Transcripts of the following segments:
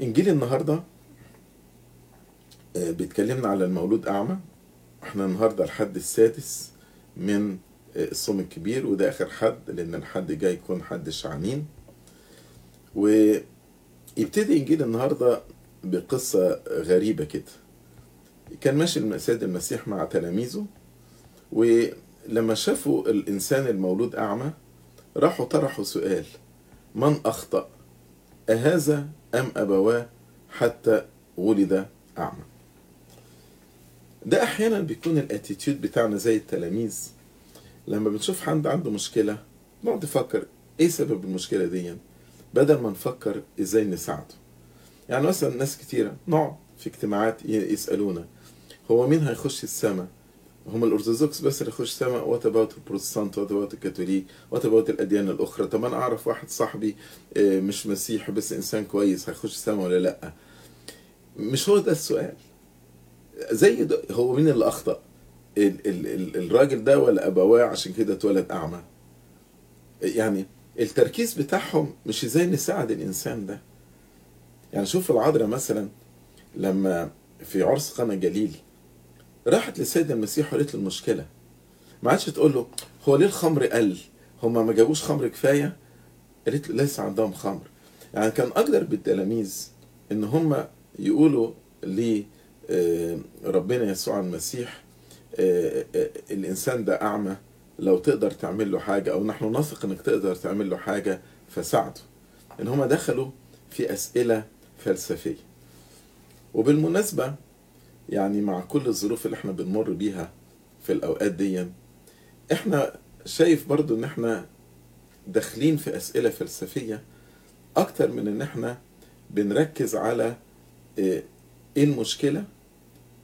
إنجيل النهاردة آه، بيتكلمنا على المولود أعمى. إحنا النهاردة الحد السادس من آه، الصوم الكبير وده آخر حد لأن الحد جاي يكون حد الشعانين ويبتدي إنجيل النهاردة بقصة غريبة كده. كان ماشي السيد المسيح مع تلاميذه ولما شافوا الإنسان المولود أعمى راحوا طرحوا سؤال من أخطأ؟ أهذا أم أبواه حتى ولد أعمى. ده أحيانا بيكون الأتيتيود بتاعنا زي التلاميذ. لما بنشوف حد عنده مشكلة نقعد نفكر إيه سبب المشكلة دي بدل ما نفكر إزاي نساعده. يعني مثلا ناس كتيرة نقعد في اجتماعات يسألونا هو مين هيخش السماء هم الأرثوذكس بس اللي يخش السماء what about البروتستانت what about الكاثوليك what about الأديان الأخرى؟ طب أنا أعرف واحد صاحبي آه، مش مسيحي بس إنسان كويس هيخش السماء ولا لأ؟ مش هو ده السؤال. زي ده هو مين اللي أخطأ؟ ال ال ال الراجل ده ولا أبواه؟ عشان كده اتولد أعمى. يعني التركيز بتاعهم مش إزاي نساعد الإنسان ده. يعني شوف العذراء مثلا لما في عرس قنا جليل راحت للسيد المسيح وقالت له المشكلة. ما عادش تقول له هو ليه الخمر قل؟ هما ما جابوش خمر كفاية؟ قالت له ليس عندهم خمر. يعني كان أقدر بالتلاميذ إن هما يقولوا ل آه، ربنا يسوع المسيح آه، آه، الإنسان ده أعمى. لو تقدر تعمل له حاجة أو نحن نثق إنك تقدر تعمل له حاجة فساعده. إن هما دخلوا في أسئلة فلسفية. وبالمناسبة يعني مع كل الظروف اللي إحنا بنمر بيها في الأوقات دي إحنا شايف برضو إن إحنا داخلين في أسئلة فلسفية أكتر من إن إحنا بنركز على إيه إيه المشكلة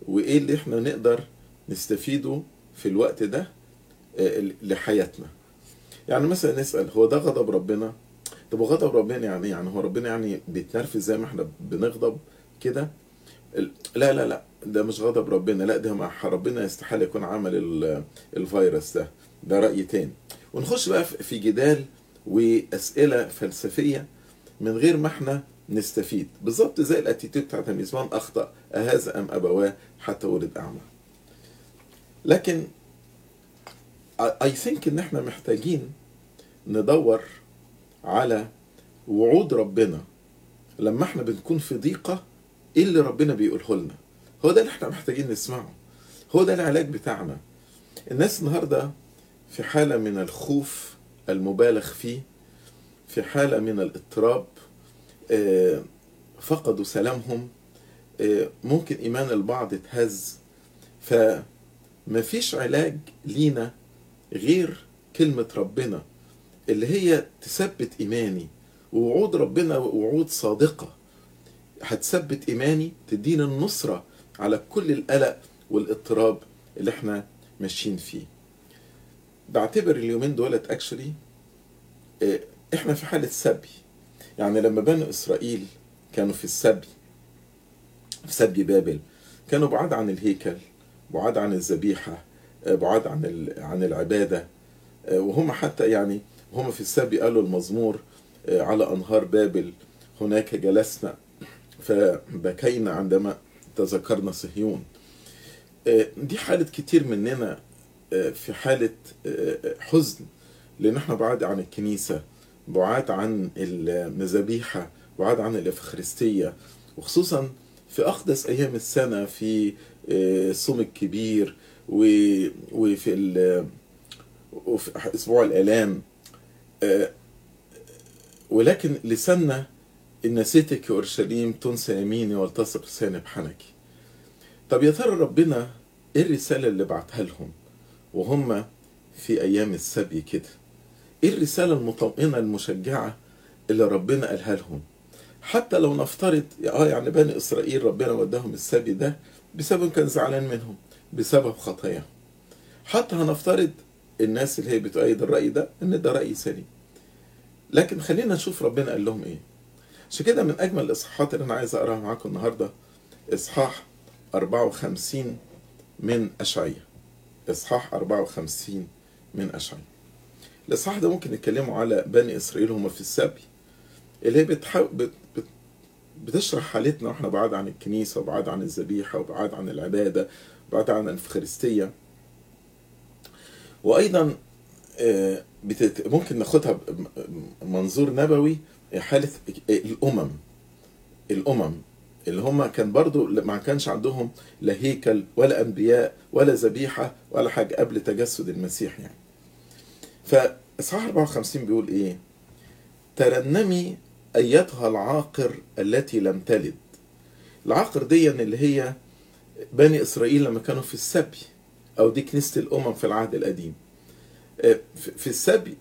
وإيه اللي إحنا نقدر نستفيده في الوقت ده آه، لحياتنا. يعني مثلا نسأل هو ده غضب ربنا؟ طب وغضب ربنا يعني إيه؟ يعني هو ربنا يعني بيتنرفز زي ما إحنا بنغضب كده؟ لا لا لا. ده مش غضب ربنا لا ده ربنا يستحيل يكون عمل ال- الفيروس ده. ده رأي تاني. ونخش بقى في جدال وأسئلة فلسفية من غير ما إحنا نستفيد. بالظبط زي الأتيتيود بتاعت الميزان أخطأ أهذا أم أبواه حتى ولد أعمى. لكن اي ثينك إن إحنا محتاجين ندور على وعود ربنا لما إحنا بنكون في ضيقة إيه اللي ربنا بيقوله لنا. هو ده اللي إحنا محتاجين نسمعه. هو ده العلاج بتاعنا. الناس النهاردة في حالة من الخوف المبالغ فيه في حالة من الاضطراب آه، فقدوا سلامهم آه، ممكن إيمان البعض اتهز فمفيش علاج لينا غير كلمة ربنا اللي هي تثبت إيماني. ووعود ربنا وعود صادقة. هتثبت إيماني تدينا النصرة على كل القلق والاضطراب اللي إحنا ماشيين فيه. بعتبر اليومين دولت اكشلي إحنا في حالة سبي. يعني لما بنو إسرائيل كانوا في السبي في سبي بابل كانوا بعاد عن الهيكل بعاد عن الذبيحة آه، بعاد عن عن العبادة. آه، وهم حتى يعني هم في السبي قالوا المزمور آه، على أنهار بابل هناك جلسنا. فبكينا عندما تذكرنا صهيون. آه، دي حالة كتير مننا آه، في حالة آه، حزن لأن إحنا بعاد عن الكنيسة بعاد عن المذابيحة بعاد عن الإفخارستية وخصوصا في أقدس أيام السنة في الصوم الكبير وفي وفي أسبوع الآلام. ولكن لساننا إن نسيتك أورشليم تنسى يميني والتصق لساني بحنكي طب يا ترى ربنا إيه الرسالة اللي بعتها لهم؟ وهم في أيام السبي كده. إيه الرسالة المطمئنة المشجعة اللي ربنا قالها لهم؟ حتى لو نفترض آه يعني بني إسرائيل ربنا وداهم السبي ده بسبب كان زعلان منهم بسبب خطاياهم. حتى هنفترض الناس اللي هي بتؤيد الرأي ده إن ده رأي سليم. لكن خلينا نشوف ربنا قال لهم إيه. عشان كده من أجمل الإصحاحات اللي أنا عايز أقراها معاكم النهارده. إصحاح 54 من اشعياء إصحاح 54 من اشعياء الإصحاح ده ممكن نتكلموا على بني إسرائيل هم في السبي اللي هي بتحاول بت... بت... بتشرح حالتنا وإحنا بعاد عن الكنيسة وبعاد عن الذبيحة وبعاد عن العبادة وبعاد عن الإفخارستية. وأيضا آه،. ممكن ناخدها بمنظور نبوي حالة الأمم. الأمم اللي هم كان برضو ما كانش عندهم لا هيكل ولا أنبياء ولا ذبيحة ولا حاجة قبل تجسد المسيح يعني. فإصحاح 54 بيقول إيه؟ ترنمي أيتها العاقر التي لم تلد. العاقر دي اللي هي بني إسرائيل لما كانوا في السبي أو دي كنيسة الأمم في العهد القديم. في السبي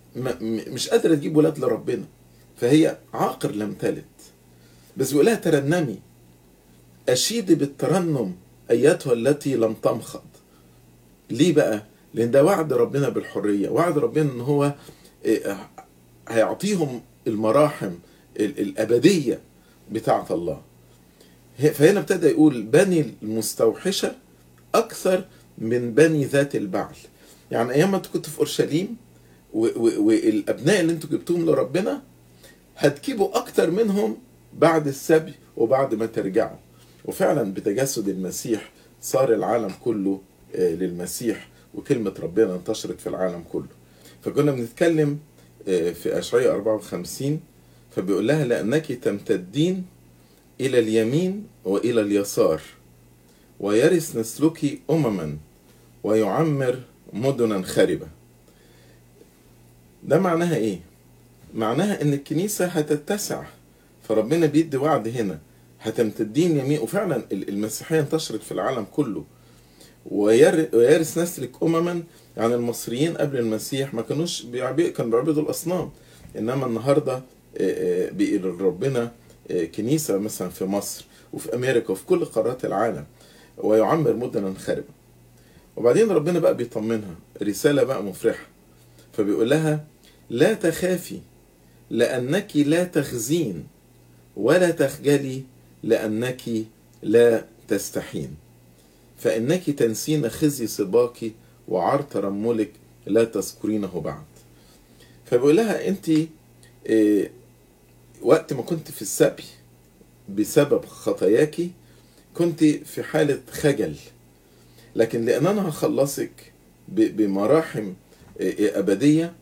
مش قادرة تجيب ولاد لربنا. فهي عاقر لم تلد. بس بيقول لها ترنمي. أشيد بالترنم أيتها التي لم تمخض. ليه بقى؟ لأن ده وعد ربنا بالحرية. وعد ربنا إن هو هيعطيهم المراحم الأبدية بتاعة الله. فهنا ابتدى يقول بني المستوحشة أكثر من بني ذات البعل يعني أيام ما أنت كنت في أورشليم والأبناء اللي أنتوا جبتوهم لربنا هتجيبوا أكتر منهم بعد السبي وبعد ما ترجعوا. وفعلا بتجسد المسيح صار العالم كله للمسيح وكلمة ربنا انتشرت في العالم كله. فكنا بنتكلم في أشعية 54 فبيقول لها لأنك تمتدين إلى اليمين وإلى اليسار ويرث نسلك أمما ويعمر مدنا خربة ده معناها إيه؟ معناها إن الكنيسة هتتسع. فربنا بيدي وعد هنا. هتمتدين يمين. وفعلا المسيحية انتشرت في العالم كله. ويرث نسلك أمما يعني المصريين قبل المسيح. ما كانوش كانوا بيعبدوا الأصنام. إنما النهاردة ربنا كنيسة مثلا في مصر وفي أمريكا وفي كل قارات العالم. ويعمر مدنا خاربة وبعدين ربنا بقى بيطمنها. رسالة بقى مفرحة. فبيقول لها لا تخافي لأنك لا تخزين ولا تخجلي لأنك لا تستحين. فإنك تنسين خزي سباك وعار ترملك لا تذكرينه بعد. فبيقول لها أنت إيه وقت ما كنت في السبي بسبب خطاياك كنت في حالة خجل. لكن لأن أنا هخلصك بمراحم أبدية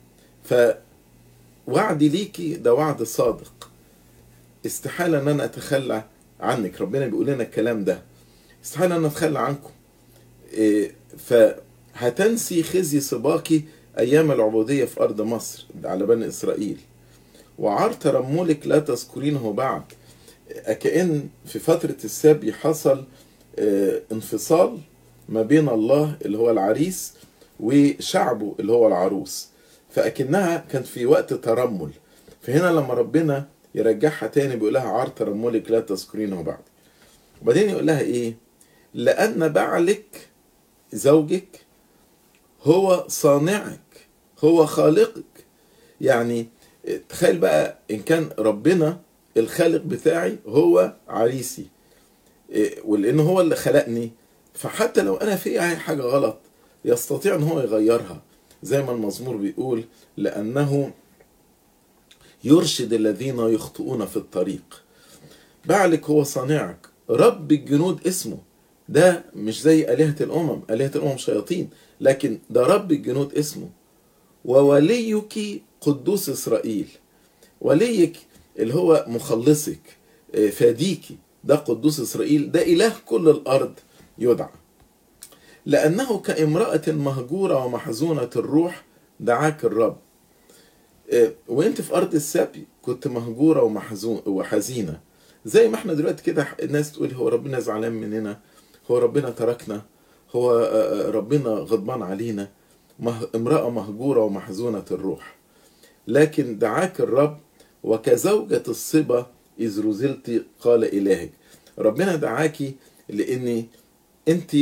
فوعدي ليكي ده وعد صادق. استحالة أن أنا أتخلى عنك. ربنا بيقول لنا الكلام ده. استحالة أن أتخلى عنكم. فهتنسي خزي سباكي أيام العبودية في أرض مصر على بني إسرائيل. وعار ترملك لا تذكرينه بعد. كأن في فترة السبي حصل انفصال ما بين الله اللي هو العريس وشعبه اللي هو العروس. فأكنها كانت في وقت ترمل. فهنا لما ربنا يرجعها تاني بيقول لها عار ترملك لا تذكرينه بعد. وبعدين يقول لها إيه؟ لأن بعلك زوجك هو صانعك هو خالقك. يعني تخيل بقى إن كان ربنا الخالق بتاعي هو عريسي. ولأن هو اللي خلقني. فحتى لو أنا في أي حاجة غلط يستطيع إن هو يغيرها. زي ما المزمور بيقول لأنه يرشد الذين يخطئون في الطريق. بعلك هو صانعك. رب الجنود اسمه. ده مش زي آلهة الأمم. آلهة الأمم شياطين. لكن ده رب الجنود اسمه. ووليك قدوس إسرائيل. وليك اللي هو مخلصك فاديكي ده قدوس إسرائيل. ده إله كل الأرض يدعى. لأنه كامرأة مهجورة ومحزونة الروح دعاك الرب. وأنت في أرض السبي كنت مهجورة ومحزون وحزينة. زي ما إحنا دلوقتي كده الناس تقول هو ربنا زعلان مننا هو ربنا تركنا هو ربنا غضبان علينا. امرأة مهجورة ومحزونة الروح. لكن دعاك الرب وكزوجة الصبا إذ رزلت قال إلهك. ربنا دعاكي لأن أنت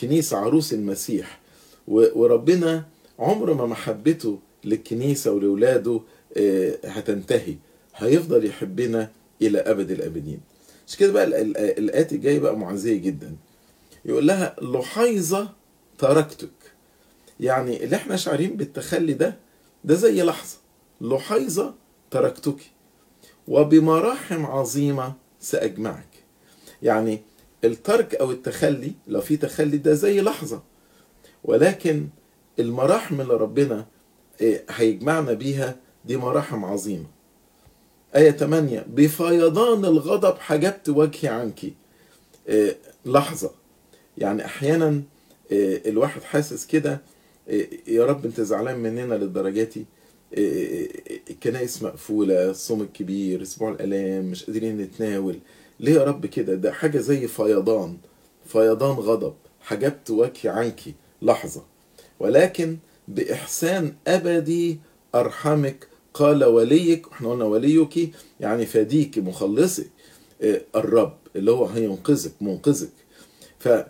كنيسة عروس المسيح وربنا عمر ما محبته للكنيسة ولولاده هتنتهي. هيفضل يحبنا إلى أبد الأبدين. مش كده بقى الآيات الجاية بقى معزية جدا. يقول لها لحيظة تركتك. يعني اللي إحنا شعرين بالتخلي ده ده زي لحظة. لحيظة تركتك وبمراحم عظيمة سأجمعك. يعني الترك أو التخلي لو في تخلي ده زي لحظة. ولكن المراحم اللي ربنا هيجمعنا بيها دي مراحم عظيمة. آية 8 بفيضان الغضب حجبت وجهي عنك. لحظة. يعني أحيانا الواحد حاسس كده يا رب أنت زعلان مننا للدرجاتي الكنائس مقفولة الصوم الكبير أسبوع الألام مش قادرين نتناول. ليه يا رب كده؟ ده حاجة زي فيضان. فيضان غضب. حجبت وجهي عنك. لحظة. ولكن بإحسان أبدي أرحمك. قال وليك إحنا قلنا وليك يعني فديك مخلصك الرب اللي هو هينقذك منقذك. فده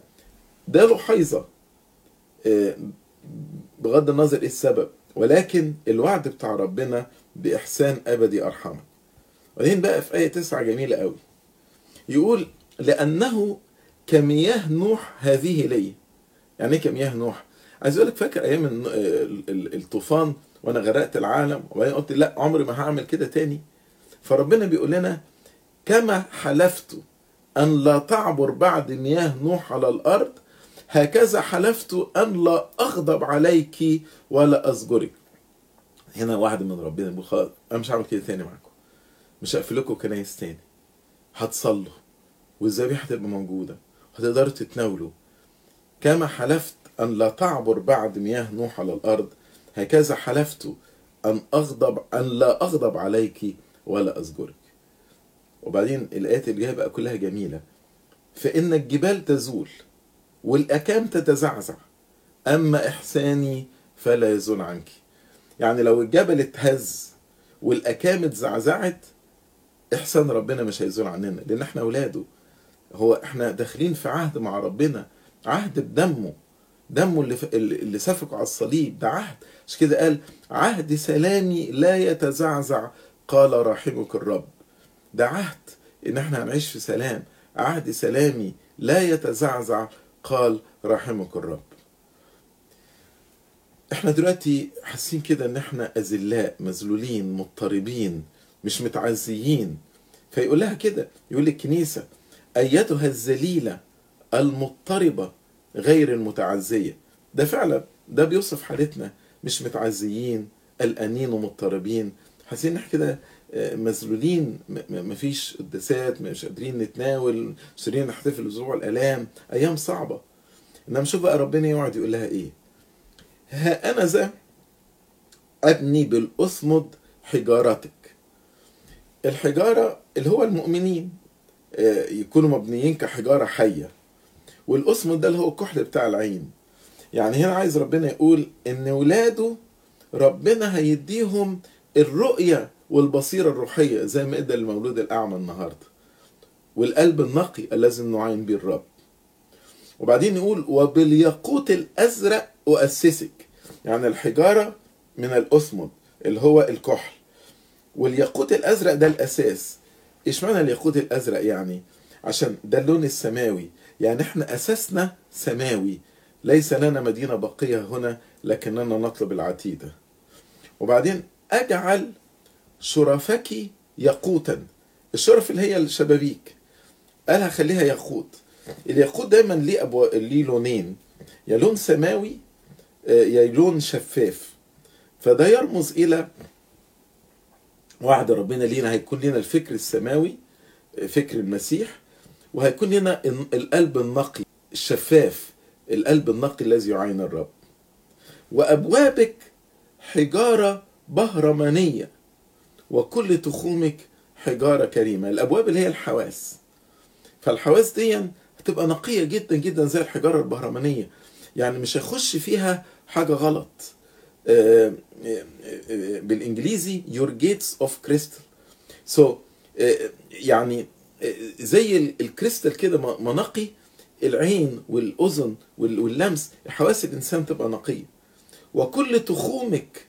له حيظة. بغض النظر إيه السبب. ولكن الوعد بتاع ربنا بإحسان أبدي أرحمك. وبعدين بقى في آية تسعة جميلة قوي. يقول لأنه كمياه نوح هذه لي يعني إيه كمياه نوح؟ عايز أقول لك فاكر أيام الطوفان وأنا غرقت العالم وبعدين قلت لا عمري ما هعمل كده تاني. فربنا بيقول لنا كما حلفت أن لا تعبر بعد مياه نوح على الأرض هكذا حلفت أن لا أغضب عليك ولا ازجرك هنا واحد من ربنا بيقول أنا مش هعمل كده تاني معاكم. مش هقفل لكم كنايس تاني. هتصلوا والذبيحه هتبقى موجودة هتقدروا تتناولوا. كما حلفت أن لا تعبر بعد مياه نوح على الأرض هكذا حلفت أن أغضب أن لا أغضب عليك ولا أزجرك وبعدين الآيات اللي جاية بقى كلها جميلة. فإن الجبال تزول والأكام تتزعزع أما إحساني فلا يزول عنك. يعني لو الجبل اتهز والأكام اتزعزعت إحسان ربنا مش هيزول عننا لأن إحنا أولاده. هو إحنا داخلين في عهد مع ربنا عهد بدمه. دمه اللي, اللي سفكه على الصليب ده عهد. مش كده قال عهد سلامي لا يتزعزع قال راحمك الرب. ده عهد إن إحنا هنعيش في سلام. عهد سلامي لا يتزعزع قال راحمك الرب. إحنا دلوقتي حاسين كده إن إحنا أذلاء مذلولين مضطربين. مش متعزيين. فيقول لها كده يقول الكنيسة أيتها الذليلة المضطربة غير المتعزية؟ ده فعلا ده بيوصف حالتنا مش متعزيين قلقانين ومضطربين. حاسين إن إحنا كده مذلولين مفيش قداسات مش قادرين نتناول مش قادرين نحتفل باسبوع الألام. أيام صعبة. إنما شوف بقى ربنا يقعد يقول لها إيه. ها أنا ذا أبني بالاصمد حجارتك. الحجارة اللي هو المؤمنين يكونوا مبنيين كحجارة حية. والاسم ده اللي هو الكحل بتاع العين. يعني هنا عايز ربنا يقول إن ولاده ربنا هيديهم الرؤية والبصيرة الروحية زي ما إدى المولود الأعمى النهاردة. والقلب النقي الذي نعين به الرب. وبعدين يقول وبالياقوت الأزرق أؤسسك. يعني الحجارة من الأسمد اللي هو الكحل. والياقوت الأزرق ده الأساس. إيش معنى الياقوت الأزرق يعني؟ عشان ده اللون السماوي. يعني إحنا أساسنا سماوي. ليس لنا مدينة بقية هنا لكننا نطلب العتيدة. وبعدين أجعل شرفك ياقوتا. الشرف اللي هي الشبابيك. قال هخليها ياقوت. الياقوت دايما ليه أبو... ليه لونين. يا لون سماوي يا لون شفاف. فده يرمز إلى وعد ربنا لينا هيكون لنا الفكر السماوي فكر المسيح وهيكون لنا القلب النقي الشفاف القلب النقي الذي يعين الرب. وأبوابك حجارة بهرمانية وكل تخومك حجارة كريمة. الأبواب اللي هي الحواس. فالحواس دي هتبقى نقية جدا جدا زي الحجارة البهرمانية. يعني مش هيخش فيها حاجة غلط. بالإنجليزي your gates of crystal. So يعني زي الكريستال كده منقي العين والأذن واللمس حواس الإنسان تبقى نقية. وكل تخومك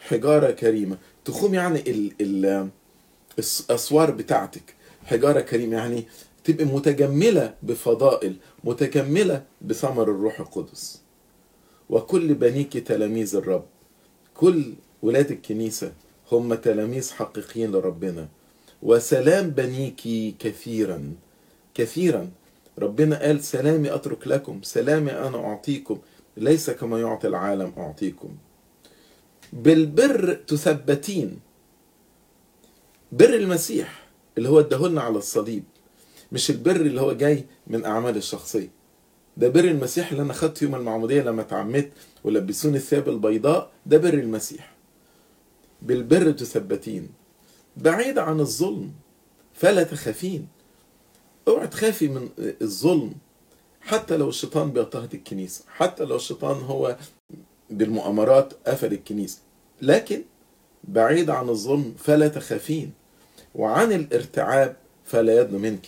حجارة كريمة. تخوم يعني ال ال الأسوار بتاعتك. حجارة كريمة يعني تبقى متجملة بفضائل متكمله بثمر الروح القدس. وكل بنيك تلاميذ الرب. كل ولاد الكنيسة هم تلاميذ حقيقيين لربنا. وسلام بنيك كثيرا. كثيرا. ربنا قال سلامي أترك لكم سلامي أنا أعطيكم ليس كما يعطي العالم أعطيكم. بالبر تثبتين. بر المسيح اللي هو اداهولنا على الصليب مش البر اللي هو جاي من أعمال الشخصية. ده بر المسيح اللي أنا خدته يوم المعمودية لما اتعمدت ولبسوني الثياب البيضاء ده بر المسيح. بالبر تثبتين. بعيد عن الظلم فلا تخافين. اوعى تخافي من الظلم حتى لو الشيطان بيضطهد الكنيسة حتى لو الشيطان هو بالمؤامرات قفل الكنيسة. لكن بعيد عن الظلم فلا تخافين. وعن الارتعاب فلا يدن منك.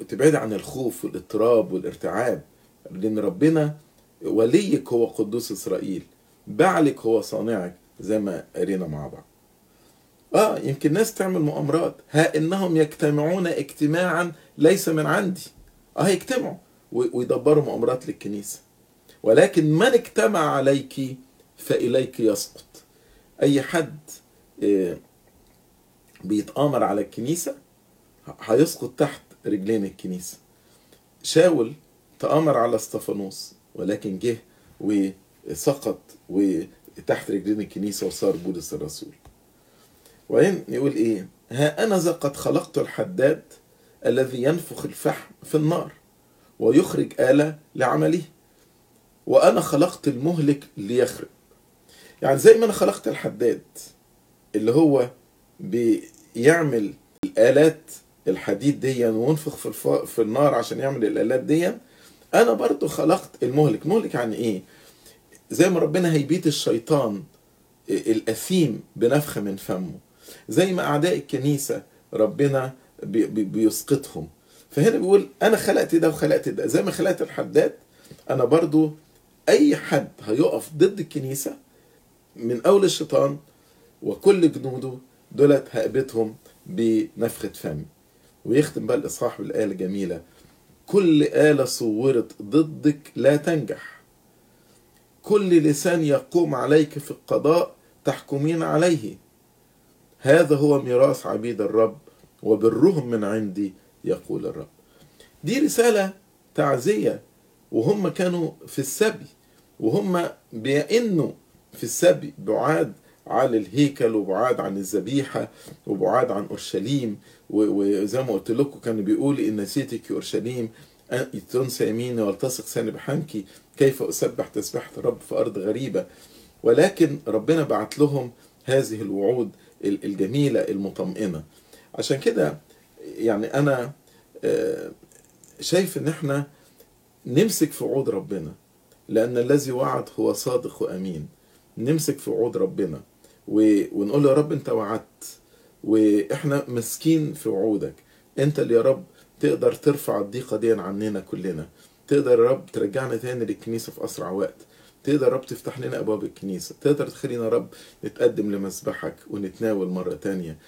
وتبعد عن الخوف والإضطراب والارتعاب لأن ربنا وليك هو قدوس إسرائيل بعلك هو صانعك زي ما قرينا مع بعض. آه يمكن ناس تعمل مؤامرات ها إنهم يجتمعون اجتماعا ليس من عندي. آه يجتمعوا ويدبروا مؤامرات للكنيسة. ولكن من اجتمع عليك فإليك يسقط. أي حد بيتآمر على الكنيسة هيسقط تحت. رجلين الكنيسة. شاول تآمر على استفانوس ولكن جه وسقط وتحت رجلين الكنيسة وصار بولس الرسول. وبعدين يقول إيه؟ ها أنا ذا قد خلقت الحداد الذي ينفخ الفحم في النار ويخرج آلة لعمله وأنا خلقت المهلك ليخرب يعني زي ما أنا خلقت الحداد اللي هو بيعمل الآلات الحديد دي وينفخ في, الف... في النار عشان يعمل الآلات دي. أنا برضو خلقت المهلك. مهلك يعني إيه؟ زي ما ربنا هيبيت الشيطان الأثيم بنفخة من فمه. زي ما أعداء الكنيسة ربنا بي بي بيسقطهم. فهنا بيقول أنا خلقت ده وخلقت ده. زي ما خلقت الحداد أنا برضو أي حد هيقف ضد الكنيسة من أول الشيطان وكل جنوده دولت هقبتهم بنفخة فمي. ويختم بقى الإصحاح بالآية الجميلة. كل آلة صورت ضدك لا تنجح. كل لسان يقوم عليك في القضاء تحكمين عليه. هذا هو ميراث عبيد الرب وبرهم من عندي يقول الرب. دي رسالة تعزية وهم كانوا في السبي وهم بيئنوا في السبي بعاد عن الهيكل وبعاد عن الذبيحة وبعاد عن أورشليم. وزي ما قلت لكم كان بيقول إن نسيتك أورشليم. تنسى يميني والتصق سانب حنكي كيف أسبح تسبحة الرب في أرض غريبة. ولكن ربنا بعت لهم هذه الوعود الجميلة المطمئنة. عشان كده يعني أنا شايف إن إحنا نمسك في وعود ربنا. لأن الذي وعد هو صادق وأمين. نمسك في وعود ربنا. ونقول يا رب أنت وعدت وإحنا مسكين في وعودك. أنت اللي يا رب تقدر ترفع الضيقة دي عننا كلنا. تقدر يا رب ترجعنا تاني للكنيسة في أسرع وقت. تقدر يا رب تفتح لنا أبواب الكنيسة. تقدر تخلينا يا رب نتقدم لمسبحك ونتناول مرة تانية.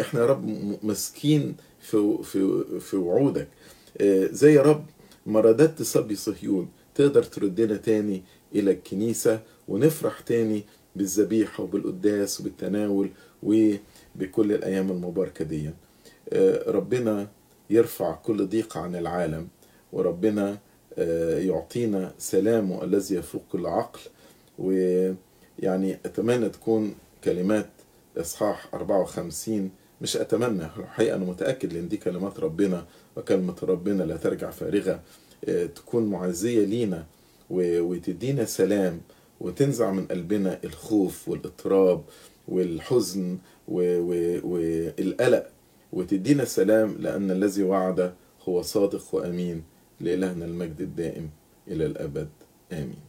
إحنا يا رب مسكين في, في, في وعودك. زي يا رب ما رددت صبي صهيون. تقدر تردنا تاني إلى الكنيسة ونفرح تاني بالذبيحة وبالقداس وبالتناول وبكل الأيام المباركة دي. ربنا يرفع كل ضيق عن العالم وربنا يعطينا سلامه الذي يفوق كل عقل ويعني أتمنى تكون كلمات إصحاح 54 مش أتمنى الحقيقة أنا متأكد لأن دي كلمات ربنا وكلمة ربنا لا ترجع فارغة. تكون معزية لينا وتدينا سلام وتنزع من قلبنا الخوف والإضطراب والحزن والقلق وتدينا سلام لأن الذي وعد هو صادق وأمين لإلهنا المجد الدائم إلى الأبد. آمين.